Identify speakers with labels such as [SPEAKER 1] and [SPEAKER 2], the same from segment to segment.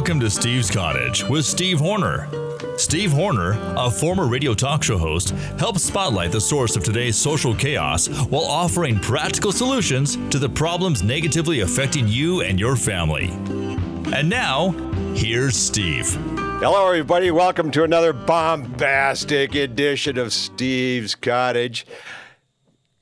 [SPEAKER 1] Welcome to Steve's Cottage with Steve Horner. Steve Horner, a former radio talk show host, helps spotlight the source of today's social chaos while offering practical solutions to the problems negatively affecting you and your family. And now, here's Steve.
[SPEAKER 2] Hello, everybody. Welcome to another bombastic edition of Steve's Cottage.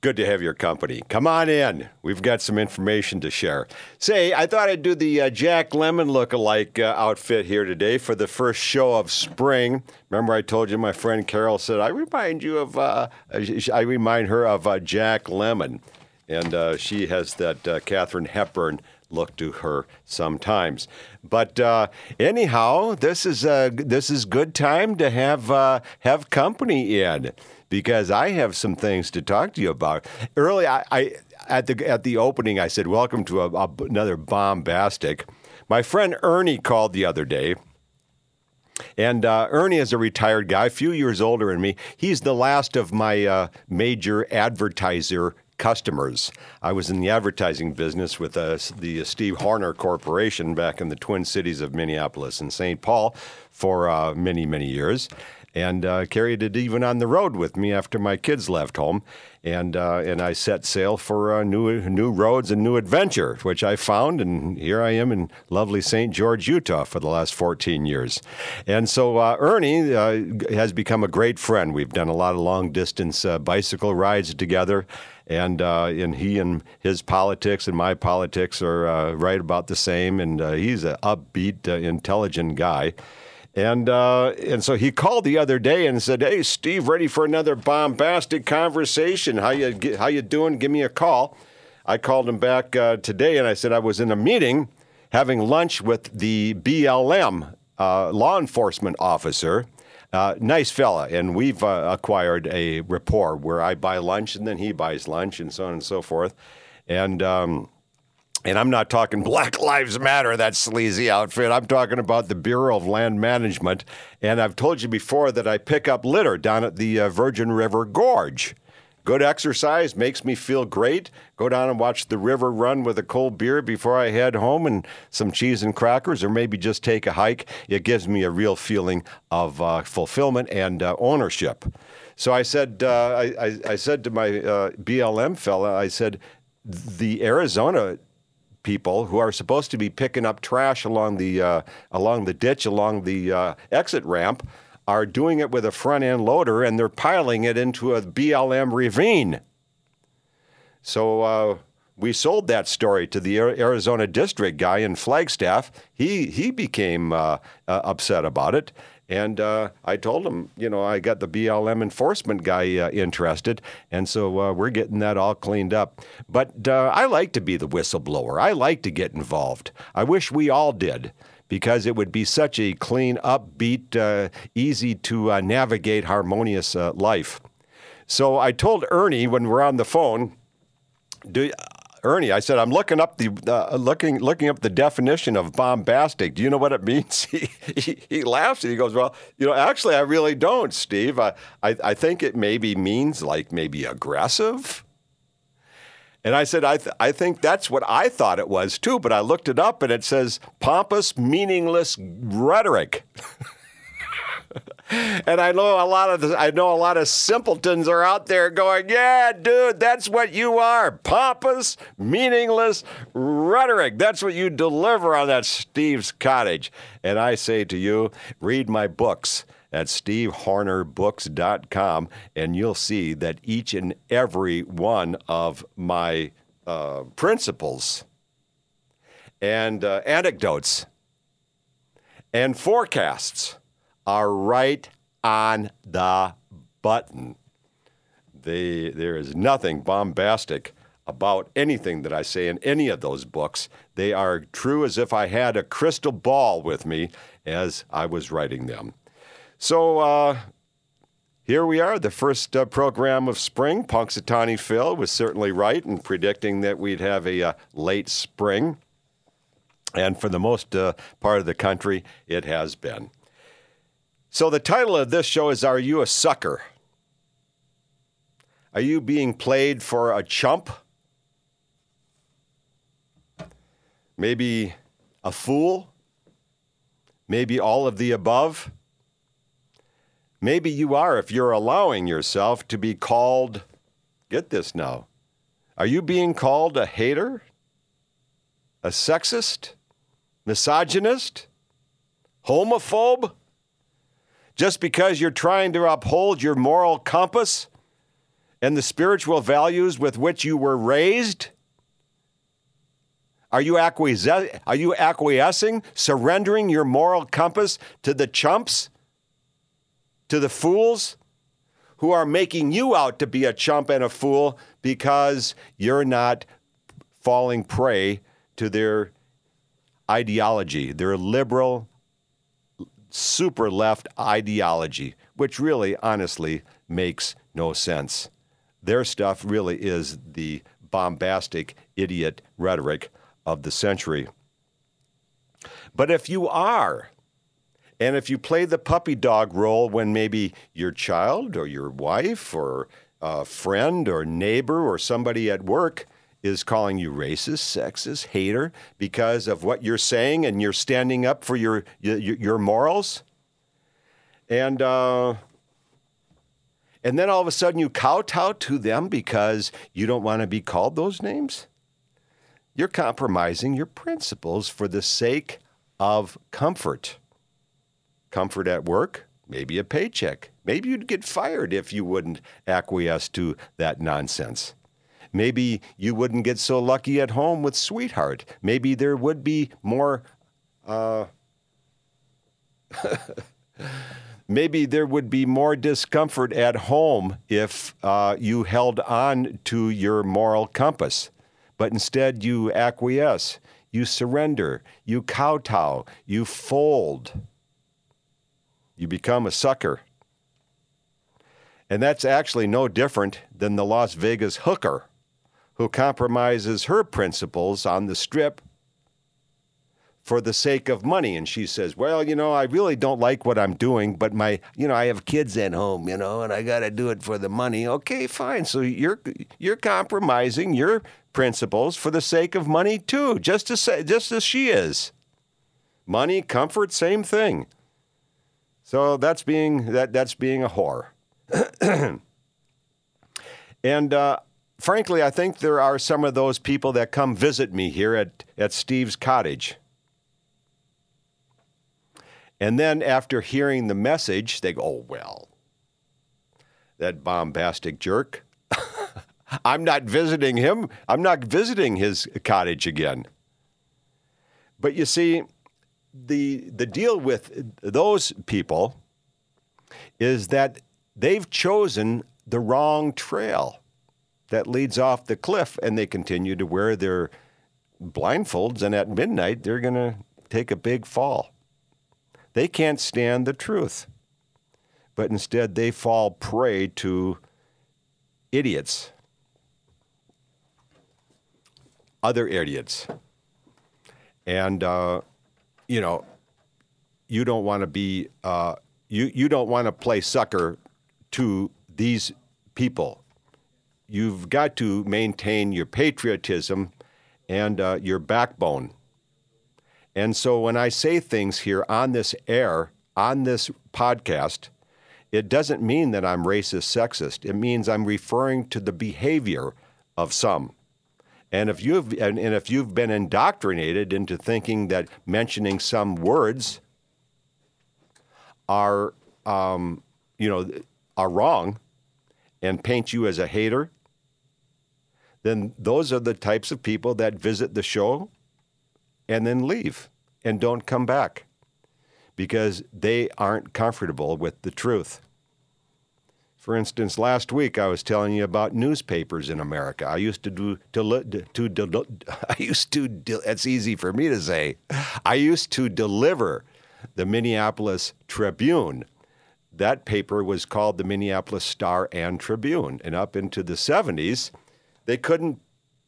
[SPEAKER 2] Good to have your company. Come on in. We've got some information to share. Say, I thought I'd do the uh, Jack Lemmon look-alike uh, outfit here today for the first show of spring. Remember, I told you my friend Carol said I remind you of. Uh, I remind her of uh, Jack Lemmon, and uh, she has that uh, Katharine Hepburn look to her sometimes. But uh, anyhow, this is uh, this is good time to have uh, have company in because I have some things to talk to you about. Early, I, I at the at the opening, I said, "Welcome to a, a, another bombastic." My friend Ernie called the other day. And uh, Ernie is a retired guy, a few years older than me. He's the last of my uh, major advertiser customers. I was in the advertising business with uh, the Steve Horner Corporation back in the Twin Cities of Minneapolis and St. Paul for uh, many, many years and uh, carried it even on the road with me after my kids left home. And uh, and I set sail for uh, new new roads and new adventure, which I found, and here I am in lovely St. George, Utah, for the last 14 years. And so uh, Ernie uh, has become a great friend. We've done a lot of long distance uh, bicycle rides together. And and he and his politics and my politics are right about the same. And he's an upbeat, intelligent guy. And uh, and so he called the other day and said, "Hey, Steve, ready for another bombastic conversation? How you how you doing? Give me a call." I called him back uh, today and I said I was in a meeting having lunch with the BLM uh, law enforcement officer. Uh, nice fella, and we've uh, acquired a rapport where I buy lunch and then he buys lunch and so on and so forth. And um, and I'm not talking Black Lives Matter, that sleazy outfit. I'm talking about the Bureau of Land Management. And I've told you before that I pick up litter down at the uh, Virgin River Gorge. Good exercise, makes me feel great. Go down and watch the river run with a cold beer before I head home and some cheese and crackers, or maybe just take a hike. It gives me a real feeling of uh, fulfillment and uh, ownership. So I said, uh, I, I, I, said to my uh, BLM fella, I said, the Arizona people who are supposed to be picking up trash along the uh, along the ditch along the uh, exit ramp are doing it with a front end loader and they're piling it into a BLM ravine. So uh, we sold that story to the Arizona district guy in Flagstaff. He he became uh, uh, upset about it, and uh, I told him, you know, I got the BLM enforcement guy uh, interested, and so uh, we're getting that all cleaned up. But uh, I like to be the whistleblower. I like to get involved. I wish we all did. Because it would be such a clean, upbeat, uh, easy to uh, navigate, harmonious life. So I told Ernie when we're on the phone, do, Ernie, I said, I'm looking up the uh, looking looking up the definition of bombastic. Do you know what it means? He, he, he, laughs and he goes, Well, you know, actually, I really don't, Steve. I, I, I think it maybe means like maybe aggressive. And I said, I, th- I think that's what I thought it was too, but I looked it up and it says pompous, meaningless rhetoric. and I know a lot of the, I know a lot of simpletons are out there going, "Yeah, dude, that's what you are. Pompous, meaningless rhetoric. That's what you deliver on that Steve's cottage." And I say to you, read my books at stevehornerbooks.com and you'll see that each and every one of my uh, principles and uh, anecdotes and forecasts are right on the button. They, there is nothing bombastic about anything that I say in any of those books. They are true as if I had a crystal ball with me as I was writing them. So uh, here we are, the first uh, program of spring. Punxsutawney Phil was certainly right in predicting that we'd have a uh, late spring. And for the most uh, part of the country, it has been. So, the title of this show is Are You a Sucker? Are you being played for a chump? Maybe a fool? Maybe all of the above? Maybe you are if you're allowing yourself to be called, get this now, are you being called a hater? A sexist? Misogynist? Homophobe? Just because you're trying to uphold your moral compass and the spiritual values with which you were raised? Are you, acquiesce- are you acquiescing, surrendering your moral compass to the chumps, to the fools who are making you out to be a chump and a fool because you're not falling prey to their ideology, their liberal, super left ideology, which really, honestly, makes no sense. Their stuff really is the bombastic idiot rhetoric of the century. But if you are, and if you play the puppy dog role when maybe your child or your wife or a friend or neighbor or somebody at work is calling you racist, sexist, hater because of what you're saying and you're standing up for your your, your morals, and uh, and then all of a sudden you kowtow to them because you don't want to be called those names. You're compromising your principles for the sake of comfort. Comfort at work, maybe a paycheck. Maybe you'd get fired if you wouldn't acquiesce to that nonsense. Maybe you wouldn't get so lucky at home with sweetheart. Maybe there would be more. Uh, maybe there would be more discomfort at home if uh, you held on to your moral compass but instead you acquiesce, you surrender, you kowtow, you fold. You become a sucker. And that's actually no different than the Las Vegas hooker who compromises her principles on the strip for the sake of money. And she says, Well, you know, I really don't like what I'm doing, but my, you know, I have kids at home, you know, and I got to do it for the money. Okay, fine. So you're, you're compromising your principles for the sake of money too, just as, just as she is. Money, comfort, same thing. So that's being, that, that's being a whore. and, uh, frankly, I think there are some of those people that come visit me here at, at Steve's cottage. And then after hearing the message, they go, oh, well, that bombastic jerk. I'm not visiting him. I'm not visiting his cottage again. But you see, the, the deal with those people is that they've chosen the wrong trail that leads off the cliff, and they continue to wear their blindfolds, and at midnight, they're going to take a big fall. They can't stand the truth, but instead they fall prey to idiots, other idiots. And, uh, you know, you don't want to be, uh, you, you don't want to play sucker to these people. You've got to maintain your patriotism and uh, your backbone. And so when I say things here on this air, on this podcast, it doesn't mean that I'm racist, sexist. It means I'm referring to the behavior of some. And if you've and, and if you've been indoctrinated into thinking that mentioning some words are um, you know are wrong and paint you as a hater, then those are the types of people that visit the show and then leave and don't come back because they aren't comfortable with the truth. For instance, last week I was telling you about newspapers in America. I used to do to to, to I used to it's easy for me to say. I used to deliver the Minneapolis Tribune. That paper was called the Minneapolis Star and Tribune, and up into the 70s, they couldn't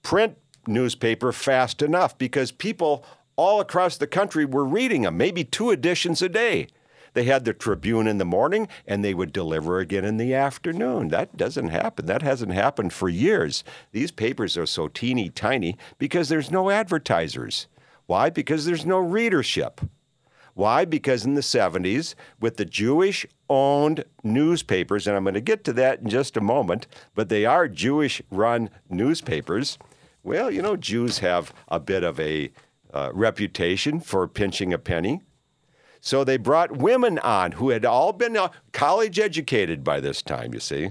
[SPEAKER 2] print newspaper fast enough because people all across the country were reading them, maybe two editions a day. They had the Tribune in the morning and they would deliver again in the afternoon. That doesn't happen. That hasn't happened for years. These papers are so teeny tiny because there's no advertisers. Why? Because there's no readership. Why? Because in the 70s, with the Jewish owned newspapers, and I'm going to get to that in just a moment, but they are Jewish run newspapers. Well, you know, Jews have a bit of a uh, reputation for pinching a penny. So they brought women on who had all been uh, college educated by this time, you see.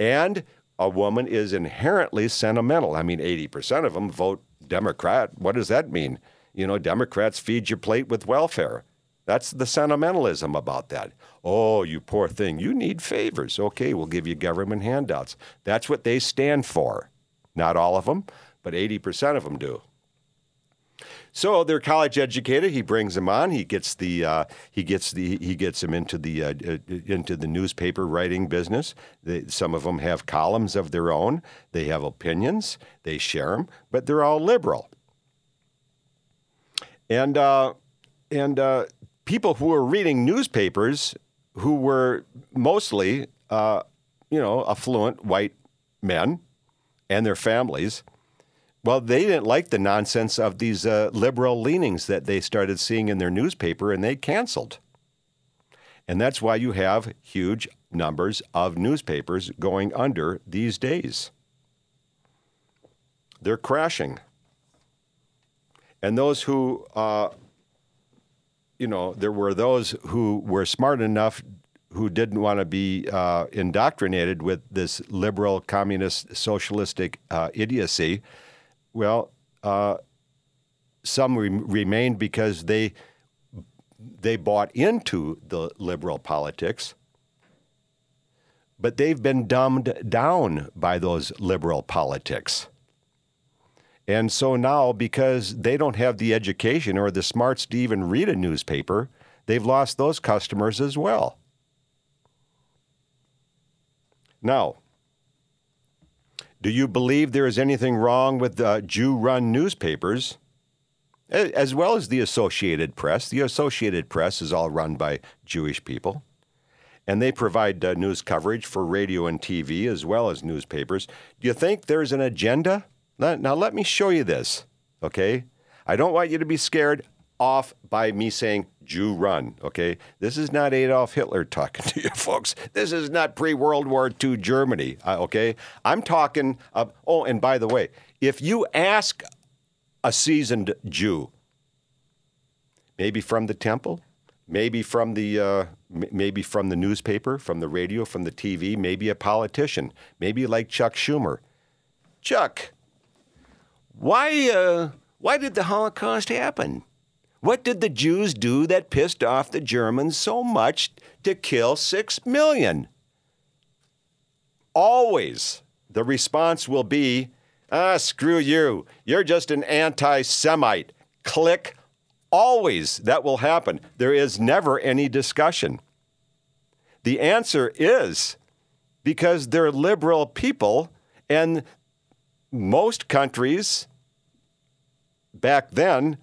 [SPEAKER 2] And a woman is inherently sentimental. I mean, 80% of them vote Democrat. What does that mean? You know, Democrats feed your plate with welfare. That's the sentimentalism about that. Oh, you poor thing, you need favors. Okay, we'll give you government handouts. That's what they stand for. Not all of them, but 80% of them do. So they're college educated. He brings them on. He gets the uh, he gets the he gets them into the uh, into the newspaper writing business. They, some of them have columns of their own. They have opinions. They share them, but they're all liberal. And uh, and uh, people who were reading newspapers, who were mostly uh, you know affluent white men and their families well, they didn't like the nonsense of these uh, liberal leanings that they started seeing in their newspaper and they canceled. And that's why you have huge numbers of newspapers going under these days. They're crashing. And those who, uh, you know, there were those who were smart enough who didn't want to be uh, indoctrinated with this liberal, communist, socialistic uh, idiocy well, uh, some re- remained because they they bought into the liberal politics, but they've been dumbed down by those liberal politics. And so now, because they don't have the education or the smarts to even read a newspaper, they've lost those customers as well. Now, do you believe there is anything wrong with uh, Jew run newspapers, as well as the Associated Press? The Associated Press is all run by Jewish people, and they provide uh, news coverage for radio and TV as well as newspapers. Do you think there's an agenda? Now, let me show you this, okay? I don't want you to be scared off by me saying Jew run. Okay, this is not Adolf Hitler talking to you, folks. This is not pre-World War II Germany. Uh, okay, I'm talking. Uh, oh, and by the way, if you ask a seasoned Jew, maybe from the temple, maybe from the uh, maybe from the newspaper, from the radio, from the TV, maybe a politician, maybe like Chuck Schumer. Chuck, why uh, why did the Holocaust happen? What did the Jews do that pissed off the Germans so much to kill six million? Always the response will be, ah, screw you. You're just an anti Semite. Click. Always that will happen. There is never any discussion. The answer is because they're liberal people, and most countries back then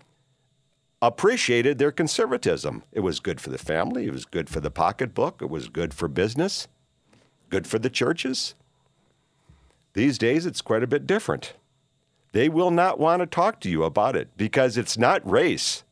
[SPEAKER 2] appreciated their conservatism. It was good for the family, it was good for the pocketbook, it was good for business, good for the churches. These days, it's quite a bit different. They will not want to talk to you about it because it's not race.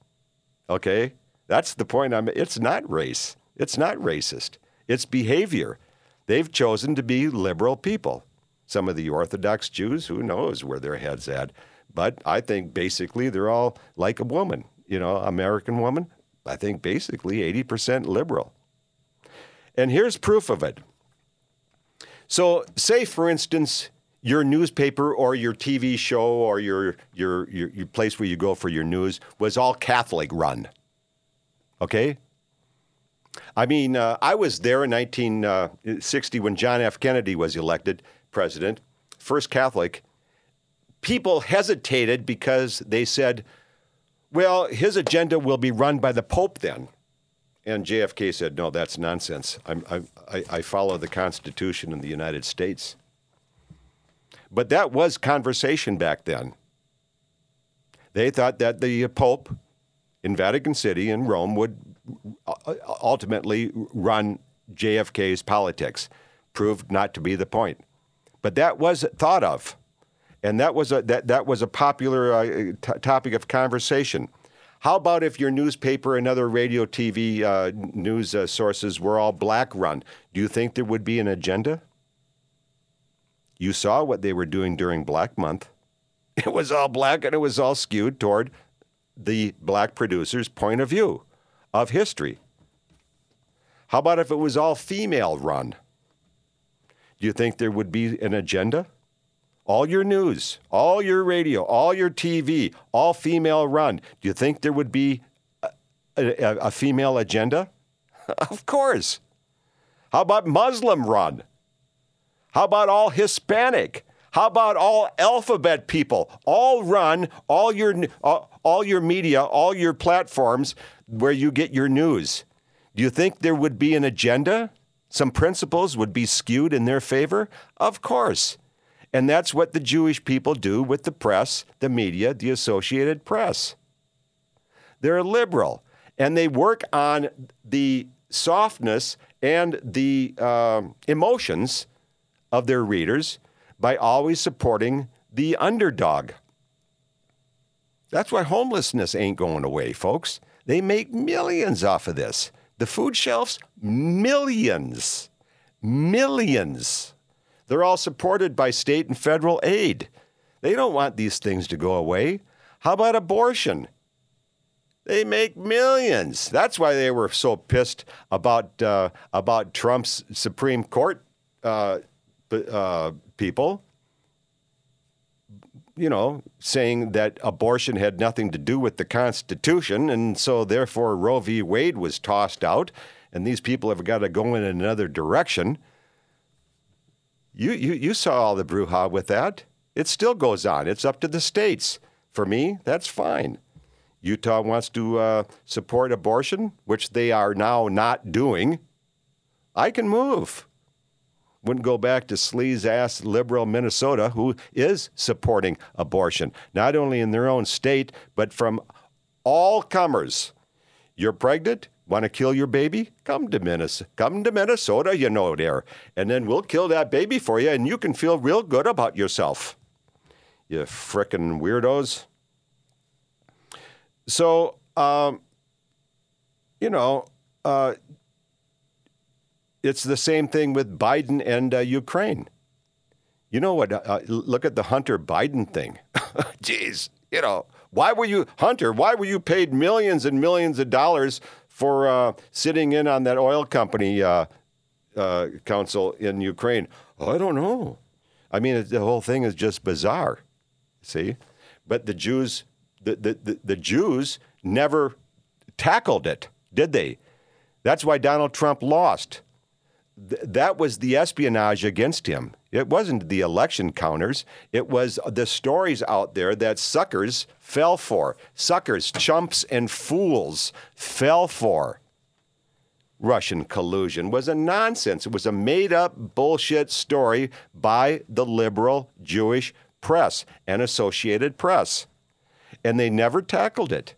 [SPEAKER 2] Okay? That's the point I'm it's not race. It's not racist. It's behavior. They've chosen to be liberal people. Some of the Orthodox Jews, who knows where their head's at. But I think basically they're all like a woman you know, American woman, I think basically 80% liberal. And here's proof of it. So, say for instance, your newspaper or your TV show or your, your, your, your place where you go for your news was all Catholic run. Okay? I mean, uh, I was there in 1960 uh, when John F. Kennedy was elected president, first Catholic. People hesitated because they said, well, his agenda will be run by the Pope then. And JFK said, no, that's nonsense. I, I, I follow the Constitution in the United States. But that was conversation back then. They thought that the Pope in Vatican City in Rome would uh, ultimately run JFK's politics. Proved not to be the point. But that was thought of and that was a that, that was a popular uh, t- topic of conversation. How about if your newspaper and other radio, TV uh, news uh, sources were all black run? Do you think there would be an agenda? You saw what they were doing during Black Month. It was all black and it was all skewed toward the black producer's point of view of history. How about if it was all female run? Do you think there would be an agenda? All your news, all your radio, all your TV, all female run. Do you think there would be a, a, a female agenda? of course. How about Muslim run? How about all Hispanic? How about all alphabet people? All run all your all, all your media, all your platforms where you get your news. Do you think there would be an agenda? Some principles would be skewed in their favor? Of course. And that's what the Jewish people do with the press, the media, the Associated Press. They're liberal and they work on the softness and the uh, emotions of their readers by always supporting the underdog. That's why homelessness ain't going away, folks. They make millions off of this. The food shelves, millions, millions. They're all supported by state and federal aid. They don't want these things to go away. How about abortion? They make millions. That's why they were so pissed about uh, about Trump's Supreme Court uh, uh, people. You know, saying that abortion had nothing to do with the Constitution, and so therefore Roe v. Wade was tossed out, and these people have got to go in another direction. You, you, you saw all the brouhaha with that. It still goes on. It's up to the states. For me, that's fine. Utah wants to uh, support abortion, which they are now not doing. I can move. Wouldn't go back to sleaze ass liberal Minnesota, who is supporting abortion, not only in their own state, but from all comers. You're pregnant? Want to kill your baby? Come to Minnesota. Come to Minnesota, you know there, and then we'll kill that baby for you, and you can feel real good about yourself. You frickin' weirdos. So, um, you know, uh, it's the same thing with Biden and uh, Ukraine. You know what? Uh, look at the Hunter Biden thing. Jeez, you know, why were you, Hunter, why were you paid millions and millions of dollars for uh, sitting in on that oil company uh, uh, council in Ukraine? I don't know. I mean, the whole thing is just bizarre, see? But the Jews, the, the, the, the Jews never tackled it, did they? That's why Donald Trump lost th- that was the espionage against him. It wasn't the election counters. It was the stories out there that suckers fell for. Suckers, chumps, and fools fell for. Russian collusion was a nonsense. It was a made up bullshit story by the liberal Jewish press and Associated Press. And they never tackled it.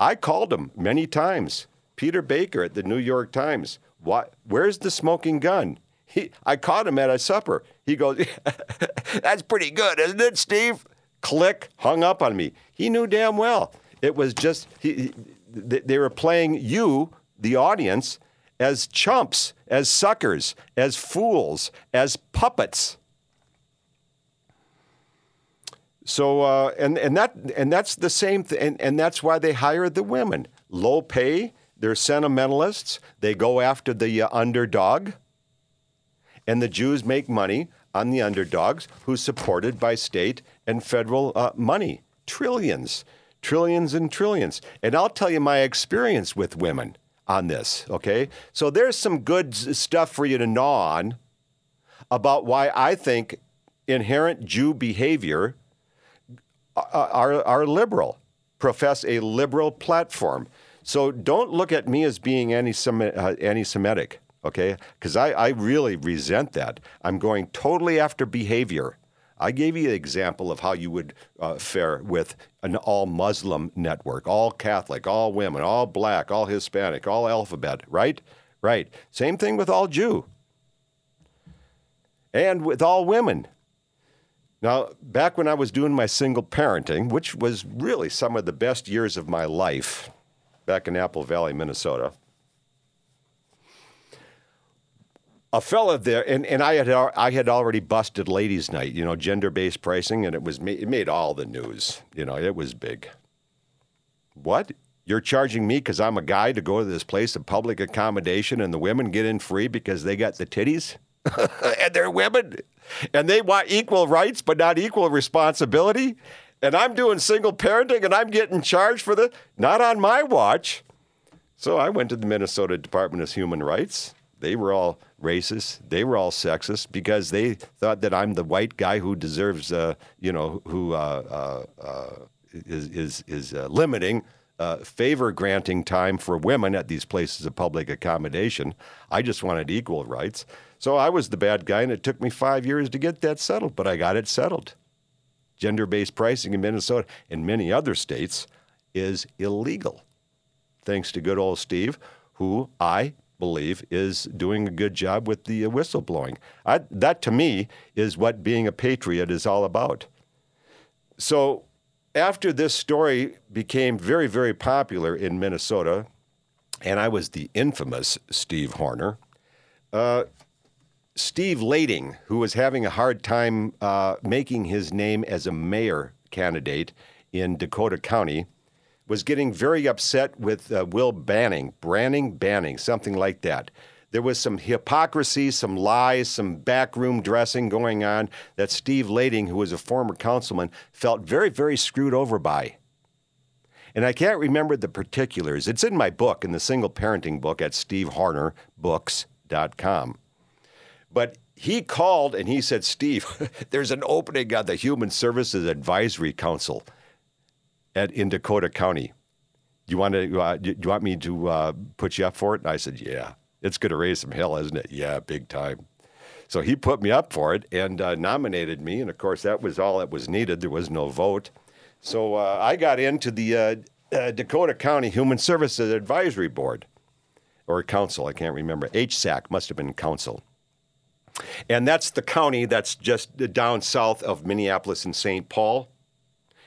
[SPEAKER 2] I called them many times. Peter Baker at the New York Times. Where's the smoking gun? He, I caught him at a supper. He goes, That's pretty good, isn't it, Steve? Click, hung up on me. He knew damn well. It was just, he, they were playing you, the audience, as chumps, as suckers, as fools, as puppets. So uh, and and that and that's the same thing, and, and that's why they hired the women. Low pay, they're sentimentalists. They go after the uh, underdog. And the Jews make money on the underdogs who's supported by state and federal uh, money. Trillions, trillions and trillions. And I'll tell you my experience with women on this, okay? So there's some good stuff for you to gnaw on about why I think inherent Jew behavior uh, are, are liberal, profess a liberal platform. So don't look at me as being uh, anti-Semitic, okay? Because I, I really resent that. I'm going totally after behavior. I gave you an example of how you would uh, fare with an all Muslim network, all Catholic, all women, all black, all Hispanic, all alphabet, right? Right. Same thing with all Jew. And with all women. Now, back when I was doing my single parenting, which was really some of the best years of my life, back in Apple Valley, Minnesota, a fella there, and, and I had I had already busted ladies' night, you know, gender based pricing, and it was it made all the news. You know, it was big. What? You're charging me because I'm a guy to go to this place of public accommodation, and the women get in free because they got the titties, and they're women and they want equal rights but not equal responsibility. And I'm doing single parenting and I'm getting charged for the not on my watch. So I went to the Minnesota Department of Human Rights. They were all racist. They were all sexist because they thought that I'm the white guy who deserves, uh, you know, who uh, uh, uh is is, is uh, limiting uh, favor granting time for women at these places of public accommodation. I just wanted equal rights. So I was the bad guy, and it took me five years to get that settled, but I got it settled. Gender based pricing in Minnesota and many other states is illegal. Thanks to good old Steve, who I believe is doing a good job with the whistleblowing. I, that to me is what being a patriot is all about. So after this story became very, very popular in Minnesota, and I was the infamous Steve Horner, uh, Steve Lading, who was having a hard time uh, making his name as a mayor candidate in Dakota County, was getting very upset with uh, Will Banning, Branning, Banning, something like that. There was some hypocrisy, some lies, some backroom dressing going on that Steve Lading, who was a former councilman, felt very, very screwed over by. And I can't remember the particulars. It's in my book, in the single parenting book at stevehornerbooks.com. But he called and he said, Steve, there's an opening on the Human Services Advisory Council at, in Dakota County. Do you want to? Uh, do you want me to uh, put you up for it? And I said, Yeah, it's going to raise some hell, isn't it? Yeah, big time. So he put me up for it and uh, nominated me, and of course that was all that was needed. There was no vote, so uh, I got into the uh, uh, Dakota County Human Services Advisory Board or Council. I can't remember. HSAC must have been Council. And that's the county that's just down south of Minneapolis and St. Paul.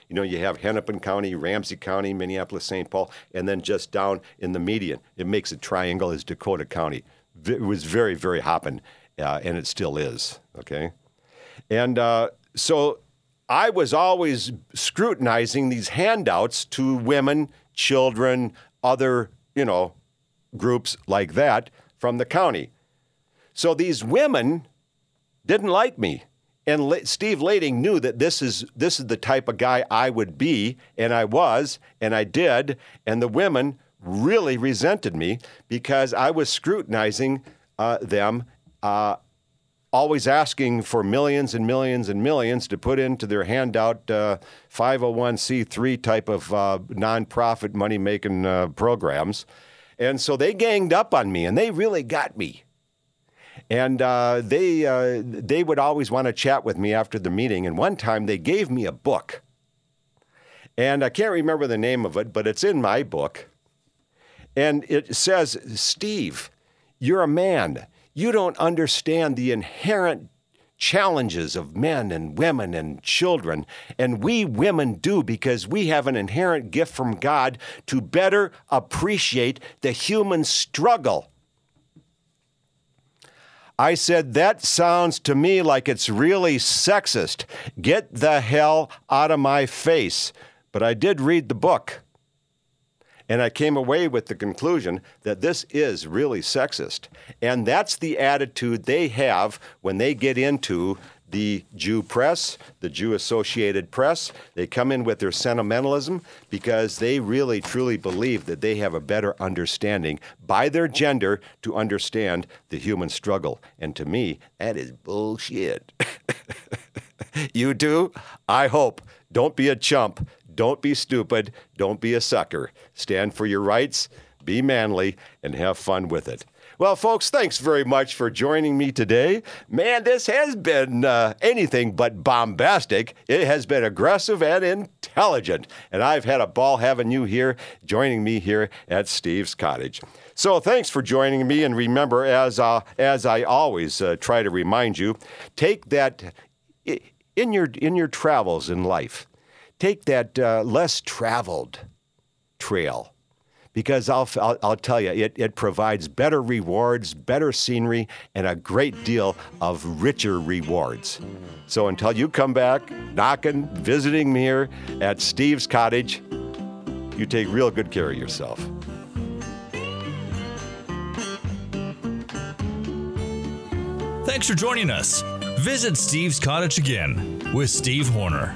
[SPEAKER 2] You know, you have Hennepin County, Ramsey County, Minneapolis, St. Paul, and then just down in the median, it makes a triangle is Dakota County. It was very, very hopping, uh, and it still is. Okay, and uh, so I was always scrutinizing these handouts to women, children, other you know groups like that from the county. So these women didn't like me. And Steve Lading knew that this is this is the type of guy I would be, and I was, and I did. And the women really resented me because I was scrutinizing uh, them, uh, always asking for millions and millions and millions to put into their handout uh, 501c3 type of uh, nonprofit money making uh, programs. And so they ganged up on me, and they really got me. And uh, they, uh, they would always want to chat with me after the meeting. And one time they gave me a book. And I can't remember the name of it, but it's in my book. And it says, Steve, you're a man. You don't understand the inherent challenges of men and women and children. And we women do because we have an inherent gift from God to better appreciate the human struggle I said, That sounds to me like it's really sexist. Get the hell out of my face. But I did read the book. And I came away with the conclusion that this is really sexist. And that's the attitude they have when they get into the Jew press, the Jew Associated Press. They come in with their sentimentalism because they really truly believe that they have a better understanding by their gender to understand the human struggle. And to me, that is bullshit. you do? I hope. Don't be a chump. Don't be stupid. Don't be a sucker. Stand for your rights, be manly, and have fun with it. Well, folks, thanks very much for joining me today. Man, this has been uh, anything but bombastic. It has been aggressive and intelligent. And I've had a ball having you here, joining me here at Steve's Cottage. So thanks for joining me. And remember, as, uh, as I always uh, try to remind you, take that in your in your travels in life, take that uh, less traveled trail because I'll, I'll, I'll, tell you, it, it provides better rewards, better scenery, and a great deal of richer rewards. So until you come back, knocking, visiting me here at Steve's Cottage, you take real good care of yourself.
[SPEAKER 1] Thanks for joining us. Visit Steve's Cottage again with Steve Horner.